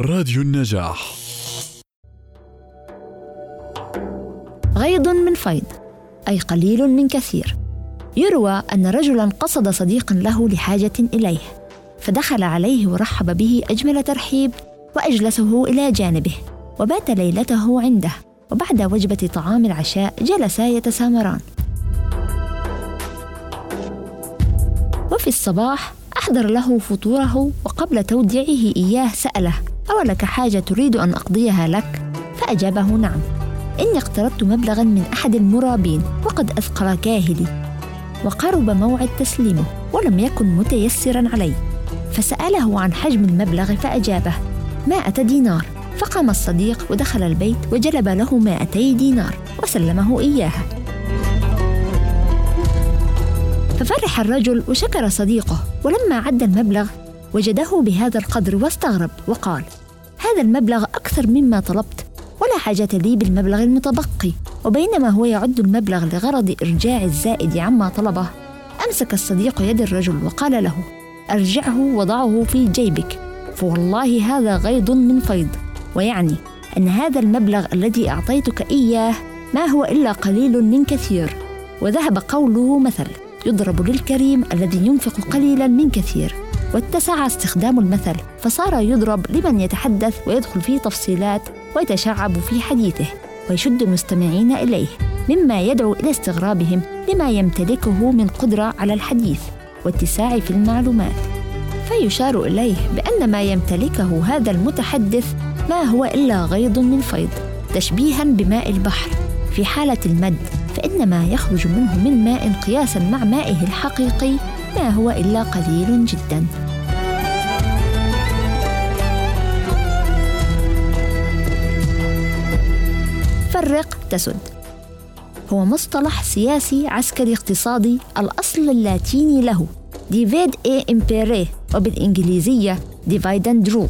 راديو النجاح. غيض من فيض أي قليل من كثير. يروى أن رجلا قصد صديقا له لحاجة إليه فدخل عليه ورحب به أجمل ترحيب وأجلسه إلى جانبه وبات ليلته عنده وبعد وجبة طعام العشاء جلسا يتسامران. وفي الصباح أحضر له فطوره وقبل توديعه إياه سأله أولك حاجة تريد أن أقضيها لك؟ فأجابه نعم. إني اقترضت مبلغا من أحد المرابين وقد أثقل كاهلي. وقرب موعد تسليمه ولم يكن متيسرا علي. فسأله عن حجم المبلغ فأجابه مائة دينار. فقام الصديق ودخل البيت وجلب له مائتي دينار وسلمه إياها. ففرح الرجل وشكر صديقه ولما عد المبلغ وجده بهذا القدر واستغرب وقال هذا المبلغ أكثر مما طلبت ولا حاجة لي بالمبلغ المتبقي. وبينما هو يعد المبلغ لغرض إرجاع الزائد عما طلبه. أمسك الصديق يد الرجل وقال له أرجعه وضعه في جيبك. فوالله هذا غيض من فيض. ويعني أن هذا المبلغ الذي أعطيتك إياه ما هو إلا قليل من كثير. وذهب قوله مثل يضرب للكريم الذي ينفق قليلا من كثير. واتسع استخدام المثل فصار يضرب لمن يتحدث ويدخل في تفصيلات ويتشعب في حديثه ويشد المستمعين إليه مما يدعو إلى استغرابهم لما يمتلكه من قدرة على الحديث واتساع في المعلومات. فيشار إليه بأن ما يمتلكه هذا المتحدث ما هو إلا غيض من فيض تشبيها بماء البحر. في حالة المد فإن ما يخرج منه من ماء قياسا مع مائه الحقيقي ما هو إلا قليل جدا. فرق تسد. هو مصطلح سياسي عسكري اقتصادي الأصل اللاتيني له. divide et impera وبالإنجليزية divide and rule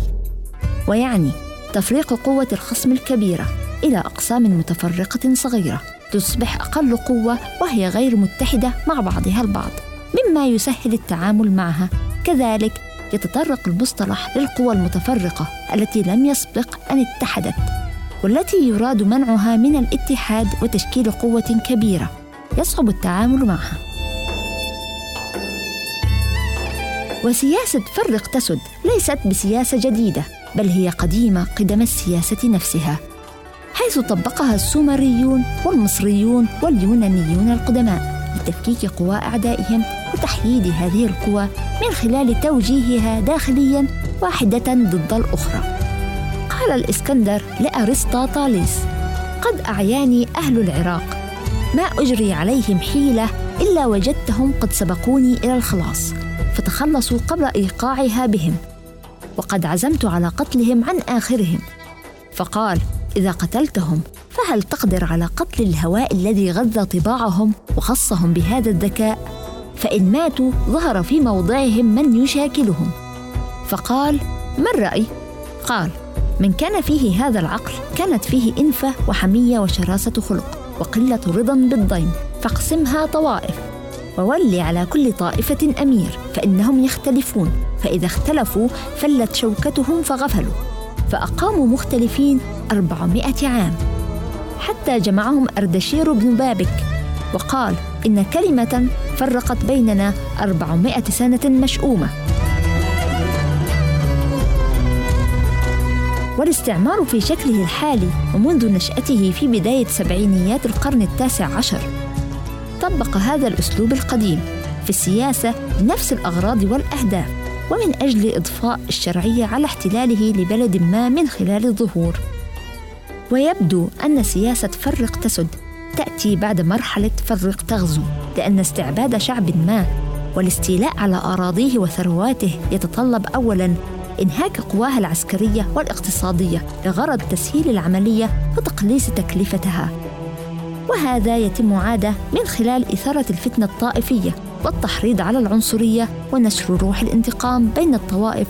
ويعني تفريق قوة الخصم الكبيرة إلى أقسام متفرقة صغيرة تصبح أقل قوة وهي غير متحدة مع بعضها البعض. مما يسهل التعامل معها كذلك يتطرق المصطلح للقوى المتفرقة التي لم يسبق أن اتحدت والتي يراد منعها من الاتحاد وتشكيل قوة كبيرة يصعب التعامل معها. وسياسة فرق تسد ليست بسياسة جديدة بل هي قديمة قدم السياسة نفسها حيث طبقها السومريون والمصريون واليونانيون القدماء لتفكيك قوى أعدائهم وتحييد هذه القوى من خلال توجيهها داخليا واحدة ضد الأخرى. قال الإسكندر لأرسطاطاليس قد أعياني أهل العراق. ما أجري عليهم حيلة إلا وجدتهم قد سبقوني إلى الخلاص فتخلصوا قبل إيقاعها بهم وقد عزمت على قتلهم عن آخرهم. فقال إذا قتلتهم فهل تقدر على قتل الهواء الذي غذى طباعهم وخصهم بهذا الذكاء؟ فإن ماتوا ظهر في موضعهم من يشاكلهم. فقال ما الرأي؟ قال من كان فيه هذا العقل كانت فيه إنفة وحمية وشراسة خلق وقلة رضا بالضيم فاقسمها طوائف وولي على كل طائفة أمير فإنهم يختلفون فإذا اختلفوا فلت شوكتهم فغفلوا. فأقاموا مختلفين أربعمائة عام. حتى جمعهم أردشير بن بابك وقال إن كلمة فرقت بيننا أربعمائة سنة مشؤومة. والاستعمار في شكله الحالي ومنذ نشأته في بداية سبعينيات القرن التاسع عشر. طبق هذا الأسلوب القديم في السياسة لنفس الأغراض والأهداف. ومن أجل إضفاء الشرعية على احتلاله لبلد ما من خلال الظهور. ويبدو أن سياسة فرق تسد تأتي بعد مرحلة فرق تغزو لأن استعباد شعب ما والاستيلاء على أراضيه وثرواته يتطلب أولاً إنهاك قواها العسكرية والاقتصادية لغرض تسهيل العملية وتقليص تكلفتها. وهذا يتم عادة من خلال إثارة الفتنة الطائفية والتحريض على العنصرية ونشر روح الانتقام بين الطوائف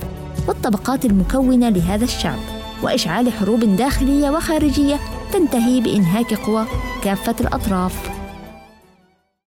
والطبقات المكونة لهذا الشعب وإشعال حروب داخلية وخارجية تنتهي بإنهاك قوى كافة الأطراف.